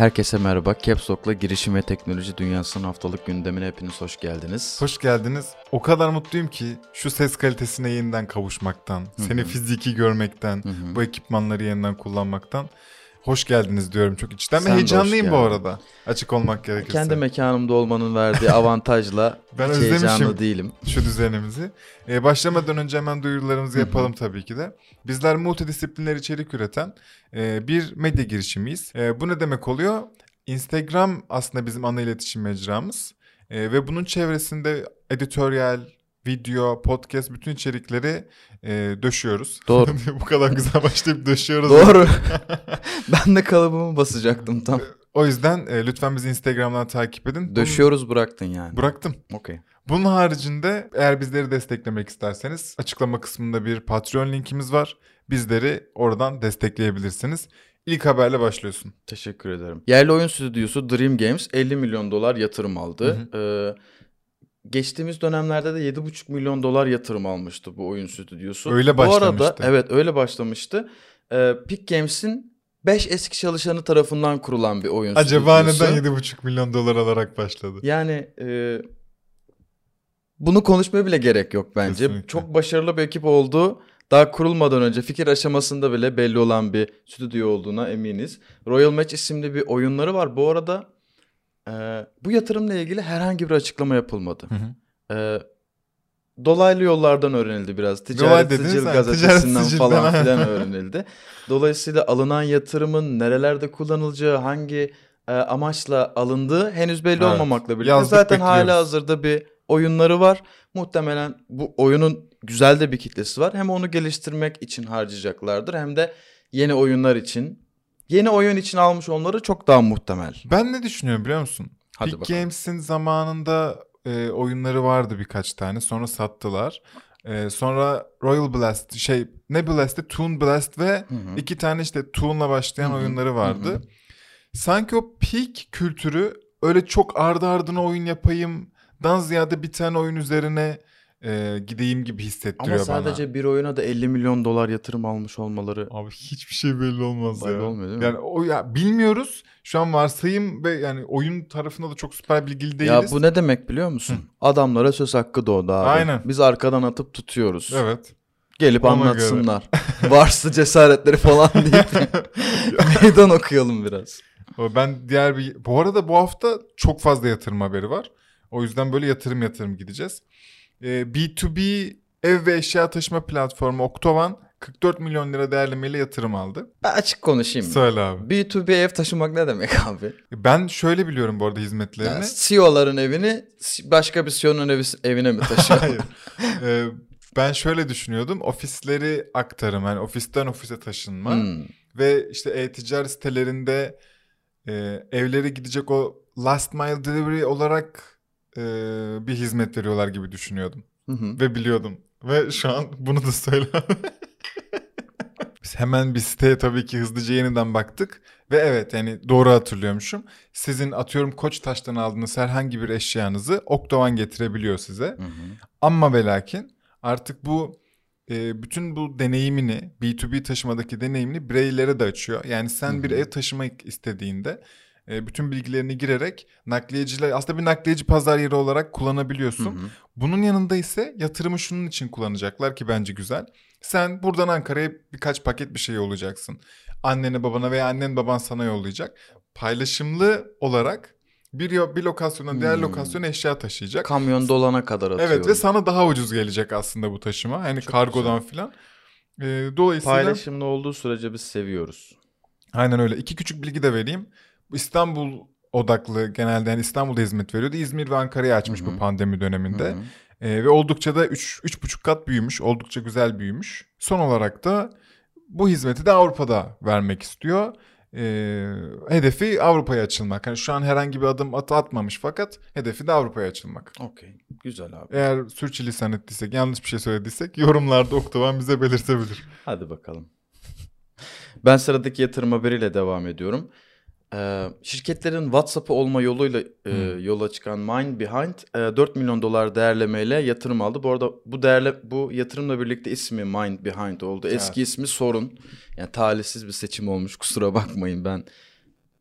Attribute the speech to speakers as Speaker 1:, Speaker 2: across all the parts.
Speaker 1: Herkese merhaba. Caps Lock'la girişim ve teknoloji dünyasının haftalık gündemine hepiniz hoş geldiniz.
Speaker 2: Hoş geldiniz. O kadar mutluyum ki şu ses kalitesine yeniden kavuşmaktan, seni fiziki görmekten, bu ekipmanları yeniden kullanmaktan. Hoş geldiniz diyorum çok içten
Speaker 1: Sen
Speaker 2: ve heyecanlıyım bu arada. Açık olmak gerekirse.
Speaker 1: Kendi mekanımda olmanın verdiği avantajla
Speaker 2: Ben
Speaker 1: hiç heyecanlı değilim.
Speaker 2: şu düzenimizi. Ee, başlamadan önce hemen duyurularımızı yapalım tabii ki de. Bizler multidisipliner içerik üreten e, bir medya girişimiyiz. E, bu ne demek oluyor? Instagram aslında bizim ana iletişim mecramız. E, ve bunun çevresinde editoryal, video, podcast bütün içerikleri e, döşüyoruz.
Speaker 1: Doğru.
Speaker 2: bu kadar güzel başlayıp döşüyoruz.
Speaker 1: Doğru. ben de kalıbımı basacaktım tam.
Speaker 2: O yüzden e, lütfen bizi Instagram'dan takip edin. Bunun-
Speaker 1: Döşüyoruz bıraktın yani.
Speaker 2: Bıraktım.
Speaker 1: Okey.
Speaker 2: Bunun haricinde eğer bizleri desteklemek isterseniz açıklama kısmında bir Patreon linkimiz var. Bizleri oradan destekleyebilirsiniz. İlk haberle başlıyorsun.
Speaker 1: Teşekkür ederim. Yerli oyun stüdyosu Dream Games 50 milyon dolar yatırım aldı. Ee, geçtiğimiz dönemlerde de 7,5 milyon dolar yatırım almıştı bu oyun stüdyosu.
Speaker 2: Öyle
Speaker 1: Bu arada
Speaker 2: başlamıştı.
Speaker 1: evet öyle başlamıştı. Ee, Peak Games'in 5 eski çalışanı tarafından kurulan bir oyun
Speaker 2: Acaba
Speaker 1: stüdyosu.
Speaker 2: neden 7,5 milyon dolar alarak başladı?
Speaker 1: Yani e, bunu konuşmaya bile gerek yok bence.
Speaker 2: Kesinlikle.
Speaker 1: Çok başarılı bir ekip olduğu daha kurulmadan önce fikir aşamasında bile belli olan bir stüdyo olduğuna eminiz. Royal Match isimli bir oyunları var. Bu arada e, bu yatırımla ilgili herhangi bir açıklama yapılmadı.
Speaker 2: Hı hı.
Speaker 1: E, dolaylı yollardan öğrenildi biraz. Ticaret Sicil
Speaker 2: sen,
Speaker 1: gazetesinden
Speaker 2: Ticaret
Speaker 1: falan filan öğrenildi. Dolayısıyla alınan yatırımın nerelerde kullanılacağı, hangi e, amaçla alındığı henüz belli
Speaker 2: Evet.
Speaker 1: olmamakla birlikte
Speaker 2: Yazdık,
Speaker 1: zaten
Speaker 2: bekliyoruz.
Speaker 1: hala hazırda bir oyunları var. Muhtemelen bu oyunun güzel de bir kitlesi var. Hem onu geliştirmek için harcayacaklardır hem de yeni oyunlar için. Yeni oyun için almış onları çok daha muhtemel.
Speaker 2: Ben ne düşünüyorum biliyor musun?
Speaker 1: Hadi
Speaker 2: Peak
Speaker 1: bakalım.
Speaker 2: Games'in zamanında e, oyunları vardı birkaç tane. Sonra sattılar. E, sonra Royal Blast şey ne Blast'ti? Toon Blast ve
Speaker 1: Hı hı.
Speaker 2: iki tane işte Toon'la başlayan
Speaker 1: Hı hı,
Speaker 2: oyunları vardı.
Speaker 1: hı hı.
Speaker 2: Sanki o peak kültürü öyle çok ardı ardına oyun yapayımdan ziyade bir tane oyun üzerine e, gideyim gibi
Speaker 1: Ama
Speaker 2: hissettiriyor bana.
Speaker 1: sadece bir oyuna da 50 milyon dolar yatırım almış olmaları
Speaker 2: Abi hiçbir şey belli olmaz
Speaker 1: belli
Speaker 2: ya.
Speaker 1: olmuyor değil mi?
Speaker 2: Yani o ya bilmiyoruz. Şu an varsayım ve yani oyun tarafında da çok süper bilgili değiliz.
Speaker 1: Ya bu ne demek biliyor musun? Adamlara söz hakkı doğdu abi.
Speaker 2: Aynen.
Speaker 1: Biz arkadan atıp tutuyoruz.
Speaker 2: Evet.
Speaker 1: Gelip
Speaker 2: Ona
Speaker 1: anlatsınlar. Varsa cesaretleri falan deyip meydan okuyalım biraz.
Speaker 2: Ben diğer bir bu arada bu hafta çok fazla yatırım haberi var. O yüzden böyle yatırım yatırım gideceğiz. Ee, B2B ev ve eşya taşıma platformu Oktovan 44 milyon lira değerlemeyle yatırım aldı.
Speaker 1: Ben açık konuşayım.
Speaker 2: Söyle abi.
Speaker 1: B2B ev taşımak ne demek abi?
Speaker 2: Ben şöyle biliyorum bu arada hizmetlerini.
Speaker 1: Yani CEO'ların evini başka bir CEO'nun evi, evine mi taşıyor?
Speaker 2: Hayır. Ee, ben şöyle düşünüyordum. Ofisleri aktarım. Yani ofisten ofise taşınma.
Speaker 1: Hmm.
Speaker 2: Ve işte e-ticaret sitelerinde e, evlere gidecek o last mile delivery olarak e, bir hizmet veriyorlar gibi düşünüyordum.
Speaker 1: Hı hı.
Speaker 2: Ve biliyordum. Ve şu an bunu da söyle. Biz hemen bir siteye tabii ki hızlıca yeniden baktık. Ve evet yani doğru hatırlıyormuşum. Sizin atıyorum Koçtaş'tan aldığınız herhangi bir eşyanızı Oktovan getirebiliyor size.
Speaker 1: Hı hı.
Speaker 2: Ama ve lakin artık bu e, bütün bu deneyimini B2B taşımadaki deneyimini bireylere de açıyor. Yani sen
Speaker 1: Hı
Speaker 2: bir
Speaker 1: hı.
Speaker 2: ev taşımak istediğinde bütün bilgilerini girerek nakliyeciler aslında bir nakliyeci pazar yeri olarak kullanabiliyorsun.
Speaker 1: Hı hı.
Speaker 2: Bunun yanında ise yatırımı şunun için kullanacaklar ki bence güzel. Sen buradan Ankara'ya birkaç paket bir şey yollayacaksın. Annene babana veya annen baban sana yollayacak. Paylaşımlı olarak bir, bir lokasyondan diğer
Speaker 1: Hmm.
Speaker 2: lokasyona eşya taşıyacak.
Speaker 1: Kamyon dolana kadar atıyorum.
Speaker 2: Evet ve sana daha ucuz gelecek aslında bu taşıma. Hani
Speaker 1: Çok
Speaker 2: kargodan filan. Ee, dolayısıyla
Speaker 1: Paylaşımlı olduğu sürece biz seviyoruz.
Speaker 2: aynen öyle. İki küçük bilgi de vereyim. Bu İstanbul odaklı genelde yani İstanbul'da hizmet veriyordu. İzmir ve Ankara'yı açmış
Speaker 1: Hı hı.
Speaker 2: bu pandemi döneminde.
Speaker 1: Hı hı.
Speaker 2: Ee, ve oldukça da 3 3,5 kat büyümüş. Oldukça güzel büyümüş. Son olarak da bu hizmeti de Avrupa'da vermek istiyor. Ee, hedefi Avrupa'ya açılmak. Yani şu an herhangi bir adım at atmamış fakat hedefi de Avrupa'ya açılmak.
Speaker 1: Okey. Güzel abi.
Speaker 2: Eğer sürçülisan ettiysek, yanlış bir şey söylediysek yorumlarda Oktovan bize belirtebilir.
Speaker 1: Hadi bakalım. Ben sıradaki yatırım haberiyle devam ediyorum. Ee, şirketlerin WhatsApp'ı olma yoluyla e, yola çıkan Mind Behind e, 4 milyon dolar değerlemeyle yatırım aldı. Bu arada bu değerle bu yatırımla birlikte ismi Mind Behind oldu. Eski ismi Sorun. Yani talihsiz bir seçim olmuş. Kusura bakmayın ben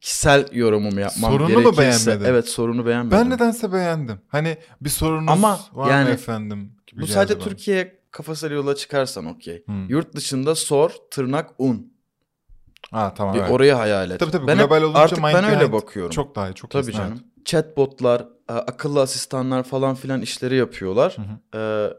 Speaker 1: kişisel yorumumu yapmam
Speaker 2: Sorunu mu
Speaker 1: gerekirse.
Speaker 2: beğenmedin?
Speaker 1: Evet sorunu beğenmedim.
Speaker 2: Ben nedense beğendim. Hani bir sorunuz
Speaker 1: Ama
Speaker 2: var
Speaker 1: yani
Speaker 2: mı efendim? Gibi
Speaker 1: Bu sadece
Speaker 2: bana.
Speaker 1: Türkiye kafasıyla yola çıkarsan okey.
Speaker 2: Hı.
Speaker 1: Yurt dışında sor tırnak un.
Speaker 2: Ha tamam
Speaker 1: Bir
Speaker 2: evet.
Speaker 1: orayı hayal et.
Speaker 2: Tabii tabii,
Speaker 1: ben
Speaker 2: global olunca
Speaker 1: artık ben öyle bakıyorum.
Speaker 2: Çok daha iyi. Çok
Speaker 1: Tabii canım.
Speaker 2: evet.
Speaker 1: Chatbotlar, e, akıllı asistanlar falan filan işleri yapıyorlar.
Speaker 2: Hı hı.
Speaker 1: E,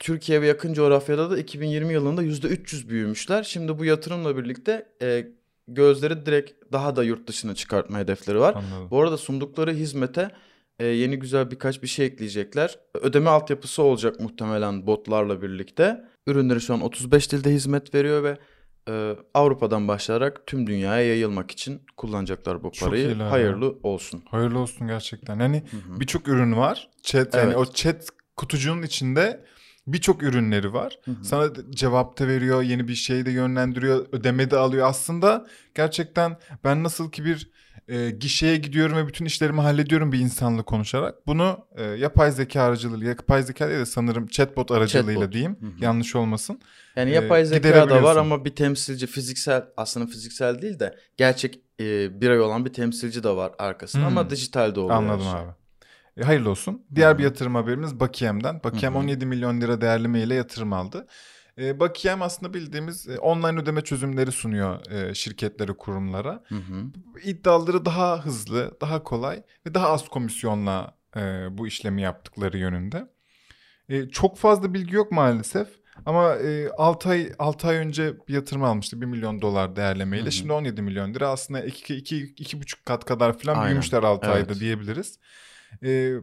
Speaker 1: Türkiye ve yakın coğrafyada da 2020 yılında %300 büyümüşler. Şimdi bu yatırımla birlikte e, gözleri direkt daha da yurt dışına çıkartma hedefleri var.
Speaker 2: Anladım.
Speaker 1: Bu arada sundukları hizmete e, yeni güzel birkaç bir şey ekleyecekler. Ödeme altyapısı olacak muhtemelen botlarla birlikte. Ürünleri şu an 35 dilde hizmet veriyor ve e, Avrupa'dan başlayarak tüm dünyaya yayılmak için kullanacaklar bu parayı.
Speaker 2: ya.
Speaker 1: Hayırlı olsun.
Speaker 2: Hayırlı olsun gerçekten. Yani birçok ürün var. Chat yani
Speaker 1: Evet.
Speaker 2: o chat kutucuğun içinde birçok ürünleri var.
Speaker 1: Hı hı.
Speaker 2: Sana cevap da veriyor, yeni bir şey de yönlendiriyor, ödeme de alıyor. Aslında gerçekten ben nasıl ki bir e, gişeye gidiyorum ve bütün işlerimi hallediyorum bir insanla konuşarak. Bunu e, yapay zeka aracılığıyla, yapay zeka değil de sanırım chatbot aracılığıyla
Speaker 1: Chatbot.
Speaker 2: diyeyim.
Speaker 1: Hı hı.
Speaker 2: Yanlış olmasın.
Speaker 1: Yani
Speaker 2: e,
Speaker 1: yapay zeka da var ama bir temsilci fiziksel aslında fiziksel değil de gerçek e, birey olan bir temsilci de var arkasında
Speaker 2: Hmm.
Speaker 1: ama dijitalde oluyor.
Speaker 2: Anladım
Speaker 1: şey.
Speaker 2: abi. E, hayırlı olsun. Diğer
Speaker 1: Hı
Speaker 2: bir yatırım haberimiz Bakiyem'den. Bakiyem
Speaker 1: Hı hı.
Speaker 2: 17 milyon lira değerleme ile yatırım aldı. E, Bakiyem aslında bildiğimiz e, online ödeme çözümleri sunuyor e, şirketlere, kurumlara.
Speaker 1: Hı hı.
Speaker 2: İddiaları daha hızlı, daha kolay ve daha az komisyonla e, bu işlemi yaptıkları yönünde. E, çok fazla bilgi yok maalesef. Ama e, 6 ay 6 ay önce bir yatırım almıştı 1 milyon dolar değerlemeyle.
Speaker 1: Hı hı.
Speaker 2: Şimdi 17 milyon lira aslında 2 2 2,5 kat kadar falan
Speaker 1: Aynen.
Speaker 2: büyümüşler 6
Speaker 1: Evet.
Speaker 2: ayda diyebiliriz. E,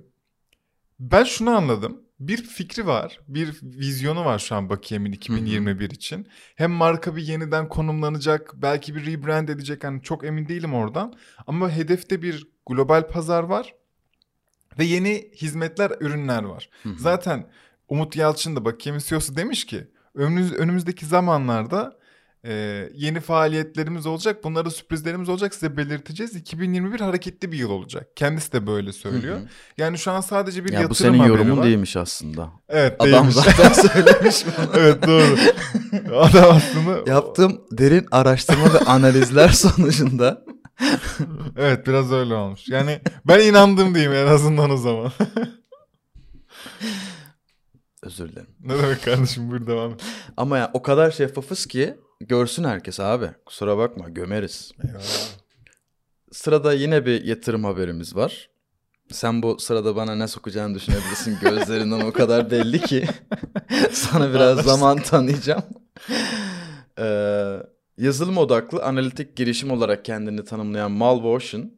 Speaker 2: ben şunu anladım. Bir fikri var, bir vizyonu var şu an Bakiyem'in 2021 için. Hem marka bir yeniden konumlanacak, belki bir rebrand edecek. Hani çok emin değilim oradan. Ama hedefte bir global pazar var ve yeni hizmetler, ürünler var. Zaten Umut Yalçın da Bakiyem'in CEO'su demiş ki önümüz, önümüzdeki zamanlarda e, yeni faaliyetlerimiz olacak. Bunlara sürprizlerimiz olacak. Size belirteceğiz. 2021 hareketli bir yıl olacak. Kendisi de böyle söylüyor.
Speaker 1: Hı hı.
Speaker 2: Yani şu an sadece bir
Speaker 1: Ya bu
Speaker 2: yatırım
Speaker 1: senin
Speaker 2: haberi
Speaker 1: yorumun
Speaker 2: var.
Speaker 1: değilmiş aslında.
Speaker 2: Evet
Speaker 1: Adam
Speaker 2: değilmiş.
Speaker 1: zaten söylemiş bunu.
Speaker 2: evet doğru. Adam aslında
Speaker 1: Yaptığım derin araştırma ve analizler sonucunda
Speaker 2: Evet biraz öyle olmuş. Yani ben inandım diyeyim en azından o zaman.
Speaker 1: özür dilerim.
Speaker 2: ne demek kardeşim buyur devam et.
Speaker 1: Ama ya o kadar şeffafız ki görsün herkes abi. Kusura bakma gömeriz. Sırada yine bir yatırım haberimiz var. Sen bu sırada bana ne sokacağını düşünebilirsin. Gözlerinden o kadar belli ki. Sana biraz
Speaker 2: Anlaştık.
Speaker 1: zaman tanıyacağım. Ee, yazılım odaklı analitik girişim olarak kendini tanımlayan Malvotion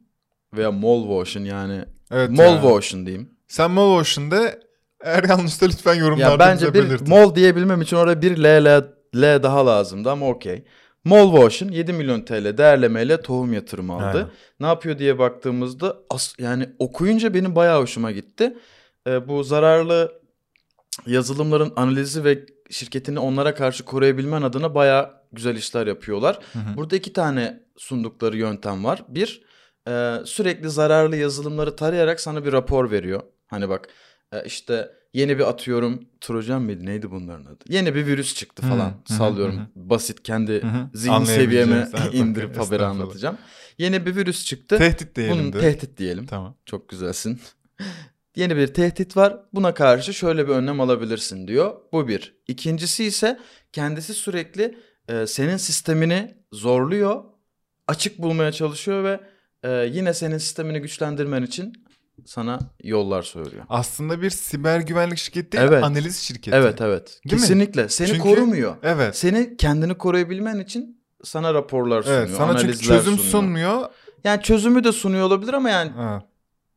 Speaker 1: veya Molvotion yani
Speaker 2: Evet.
Speaker 1: Molvotion diyeyim.
Speaker 2: Sen Molvotion'da eğer yanlışsa lütfen yorumlarda
Speaker 1: Ya bence bir
Speaker 2: belirtin.
Speaker 1: mol diyebilmem için oraya bir L, L, daha lazımdı ama okey. Molvotion 7 milyon TL değerlemeyle tohum yatırımı aldı.
Speaker 2: Aynen.
Speaker 1: Ne yapıyor diye baktığımızda as yani okuyunca benim bayağı hoşuma gitti. Ee, bu zararlı yazılımların analizi ve şirketini onlara karşı koruyabilmen adına bayağı güzel işler yapıyorlar.
Speaker 2: Hı hı.
Speaker 1: Burada iki tane sundukları yöntem var. Bir, e, sürekli zararlı yazılımları tarayarak sana bir rapor veriyor. Hani bak işte yeni bir atıyorum Trojan mıydı neydi bunların adı? Yeni bir virüs çıktı falan
Speaker 2: hı
Speaker 1: sallıyorum.
Speaker 2: hı hı.
Speaker 1: Basit kendi
Speaker 2: Hı
Speaker 1: zihin seviyeme indirip haberi anlatacağım. Yeni bir virüs çıktı.
Speaker 2: Tehdit diyelim
Speaker 1: Bunun
Speaker 2: de.
Speaker 1: tehdit diyelim.
Speaker 2: Tamam.
Speaker 1: Çok güzelsin. Yeni bir tehdit var. Buna karşı şöyle bir önlem alabilirsin diyor. Bu bir. İkincisi ise kendisi sürekli e, senin sistemini zorluyor. Açık bulmaya çalışıyor ve e, yine senin sistemini güçlendirmen için sana yollar söylüyor.
Speaker 2: Aslında bir siber güvenlik şirketi değil,
Speaker 1: Evet.
Speaker 2: analiz şirketi.
Speaker 1: Evet evet.
Speaker 2: Değil mi?
Speaker 1: Kesinlikle. Seni
Speaker 2: Çünkü-
Speaker 1: korumuyor.
Speaker 2: Evet.
Speaker 1: Seni kendini koruyabilmen için sana raporlar sunuyor.
Speaker 2: Evet, sana çünkü
Speaker 1: analizler
Speaker 2: çözüm
Speaker 1: sunuyor.
Speaker 2: sunmuyor.
Speaker 1: Yani çözümü de sunuyor olabilir ama yani
Speaker 2: Ha,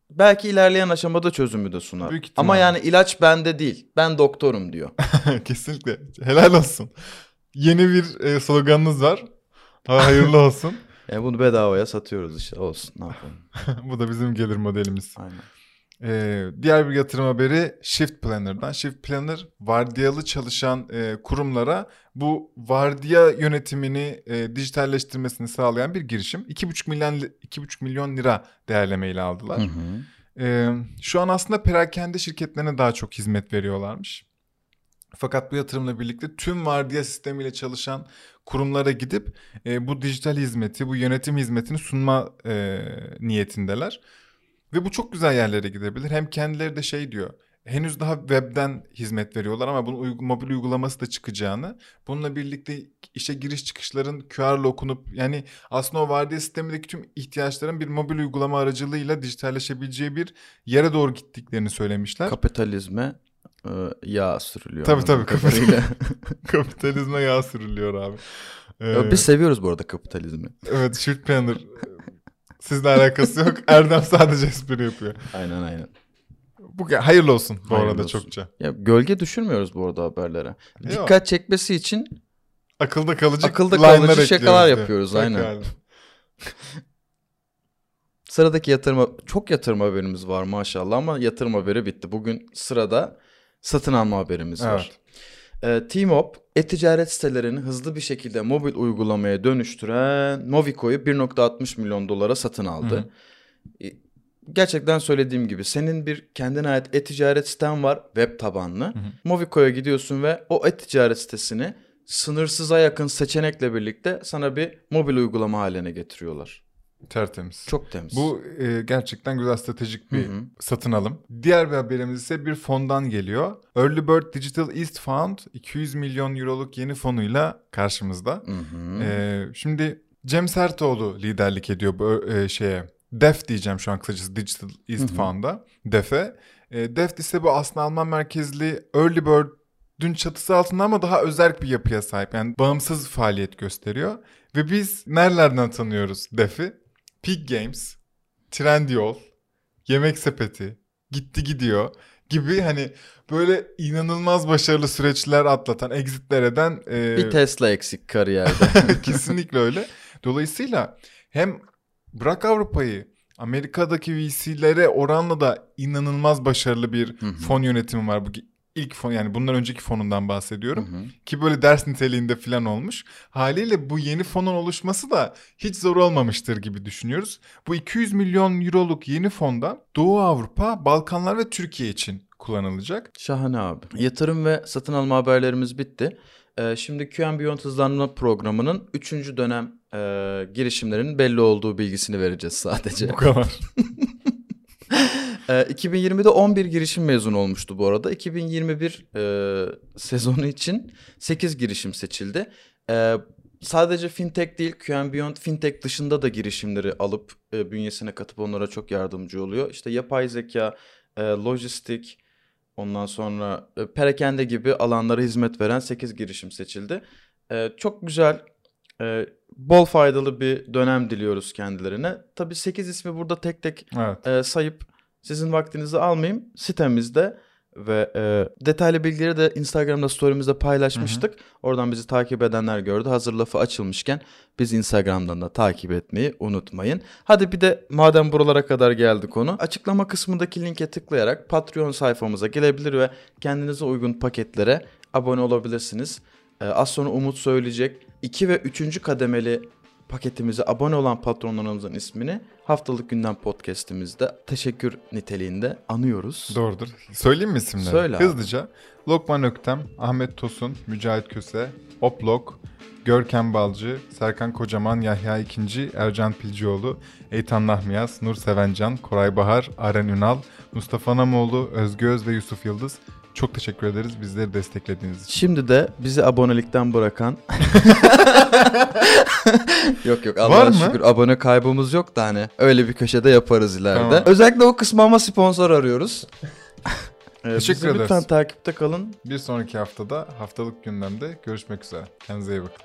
Speaker 1: belki ilerleyen aşamada çözümü de sunar.
Speaker 2: Büyük ihtimalle.
Speaker 1: Ama yani ilaç bende değil. Ben doktorum diyor.
Speaker 2: Kesinlikle. Helal olsun. Yeni bir e, sloganınız var. Ha, hayırlı olsun.
Speaker 1: Yani bunu bedavaya satıyoruz işte. Olsun ne yapalım.
Speaker 2: Bu da bizim gelir modelimiz.
Speaker 1: Aynen.
Speaker 2: Ee, diğer bir yatırım haberi Shift Planner'dan. Shift Planner vardiyalı çalışan e, kurumlara bu vardiya yönetimini e, dijitalleştirmesini sağlayan bir girişim. 2,5 milyon 2,5 milyon lira değerlemeyle aldılar.
Speaker 1: Hı hı.
Speaker 2: Ee, şu an aslında perakende şirketlerine daha çok hizmet veriyorlarmış. Fakat bu yatırımla birlikte tüm vardiya sistemiyle çalışan kurumlara gidip e, bu dijital hizmeti, bu yönetim hizmetini sunma e, niyetindeler. Ve bu çok güzel yerlere gidebilir. Hem kendileri de şey diyor. Henüz daha webden hizmet veriyorlar ama bunun mobil uygulaması da çıkacağını. Bununla birlikte işe giriş çıkışların QR'la okunup yani aslında o vardiya sistemindeki tüm ihtiyaçların bir mobil uygulama aracılığıyla dijitalleşebileceği bir yere doğru gittiklerini söylemişler.
Speaker 1: Kapitalizme yağ sürülüyor.
Speaker 2: Tabii, tabii,
Speaker 1: kadarıyla.
Speaker 2: Kapitalizme yağ sürülüyor abi. Ee,
Speaker 1: Biz seviyoruz bu arada kapitalizmi.
Speaker 2: evet Shirt Planner sizle alakası yok. Erdem sadece espri yapıyor.
Speaker 1: Aynen aynen.
Speaker 2: Bu hayırlı olsun bu
Speaker 1: Hayırlı
Speaker 2: arada
Speaker 1: olsun.
Speaker 2: çokça.
Speaker 1: Ya gölge düşürmüyoruz bu arada haberlere.
Speaker 2: Yok.
Speaker 1: Dikkat çekmesi için
Speaker 2: Akılda kalıcı
Speaker 1: Akılda kalıcı şakalar yapıyoruz,
Speaker 2: Bak
Speaker 1: aynen.
Speaker 2: yani.
Speaker 1: sıradaki yatırım çok yatırım haberimiz var maşallah ama yatırım haberi bitti. Bugün sırada satın alma haberimiz var. Ee, T-Mob e-ticaret sitelerini hızlı bir şekilde mobil uygulamaya dönüştüren Movico'yu 1.60 milyon dolara satın aldı. E, Gerçekten söylediğim gibi senin bir kendine ait e-ticaret siten var web tabanlı. Movico'ya gidiyorsun ve o e-ticaret sitesini sınırsıza yakın seçenekle birlikte sana bir mobil uygulama haline getiriyorlar.
Speaker 2: Tertemiz.
Speaker 1: Çok temiz.
Speaker 2: Bu e, gerçekten güzel stratejik bir
Speaker 1: Hı hı.
Speaker 2: satın alım. Diğer bir haberimiz ise bir fondan geliyor. Early Bird Digital East Fund 200 milyon euroluk yeni fonuyla karşımızda. Ee, şimdi Cem Sertoğlu liderlik ediyor bu e, şeye. DEF diyeceğim şu an kısacası Digital East. Fund'a. DEF'e. E, DEF ise bu aslında Alman merkezli Early Bird'ün çatısı altında ama daha özerk bir yapıya sahip. Yani bağımsız faaliyet gösteriyor. Ve biz nerelerden tanıyoruz DEF'i? Pig Games, Trendyol, Yemek Sepeti, Gitti Gidiyor gibi hani böyle inanılmaz başarılı süreçler atlatan, exitler eden e,
Speaker 1: bir Tesla eksik kariyerde.
Speaker 2: Kesinlikle öyle. Dolayısıyla hem bırak Avrupa'yı Amerika'daki VC'lere oranla da inanılmaz başarılı bir fon yönetimi var. Bu ilk fon yani bundan önceki fonundan
Speaker 1: Hı
Speaker 2: bahsediyorum.
Speaker 1: hı.
Speaker 2: Ki böyle ders niteliğinde falan olmuş. Haliyle bu yeni fonun oluşması da hiç zor olmamıştır gibi düşünüyoruz. Bu 200 milyon euroluk yeni fonda Doğu Avrupa, Balkanlar ve Türkiye için kullanılacak.
Speaker 1: Şahane abi. Yatırım ve satın alma haberlerimiz bitti. Ee, şimdi QM Beyond hızlanma programının 3. dönem e, girişimlerinin belli olduğu bilgisini vereceğiz sadece.
Speaker 2: Bu kadar.
Speaker 1: Ee, 2020'de 11 girişim mezun olmuştu bu arada. 2021 e, sezonu için 8 girişim seçildi. Ee, sadece fintech değil, QM Beyond fintech dışında da girişimleri alıp e, bünyesine katıp onlara çok yardımcı oluyor. İşte yapay zeka, e, lojistik, ondan sonra e, perakende gibi alanlara hizmet veren 8 girişim seçildi. E, çok güzel, e, bol faydalı bir dönem diliyoruz kendilerine. Tabii 8 ismi burada tek tek
Speaker 2: Evet.
Speaker 1: e, sayıp sizin vaktinizi almayayım. Sitemizde ve e, detaylı bilgileri de Instagram'da story'imizde paylaşmıştık. Oradan bizi takip edenler gördü. Hazır lafı açılmışken biz Instagram'dan da takip etmeyi unutmayın. Hadi bir de madem buralara kadar geldi konu. Açıklama kısmındaki linke tıklayarak Patreon sayfamıza gelebilir ve kendinize uygun paketlere abone olabilirsiniz. E, az sonra Umut söyleyecek. 2 ve 3. kademeli paketimize abone olan patronlarımızın ismini haftalık gündem podcast'imizde teşekkür niteliğinde anıyoruz.
Speaker 2: Doğrudur. Söyleyeyim mi isimleri?
Speaker 1: Söyle.
Speaker 2: Hızlıca. Lokman Öktem, Ahmet Tosun, Mücahit Köse, Oplok, Görkem Balcı, Serkan Kocaman, Yahya İkinci, Ercan Pilcioğlu, Eytan Nahmiyaz, Nur Sevencan, Koray Bahar, Aren Ünal, Mustafa Namoğlu, Özgü Öz ve Yusuf Yıldız. Çok teşekkür ederiz bizleri desteklediğiniz için.
Speaker 1: Şimdi de bizi abonelikten bırakan Yok yok Allah'a şükür abone kaybımız yok da hani öyle bir köşede yaparız ileride.
Speaker 2: Tamam.
Speaker 1: Özellikle o kısmı ama sponsor arıyoruz. Ee,
Speaker 2: Teşekkür
Speaker 1: bizi
Speaker 2: ederiz.
Speaker 1: Lütfen takipte kalın.
Speaker 2: Bir sonraki haftada haftalık gündemde görüşmek üzere. Kendinize iyi bakın.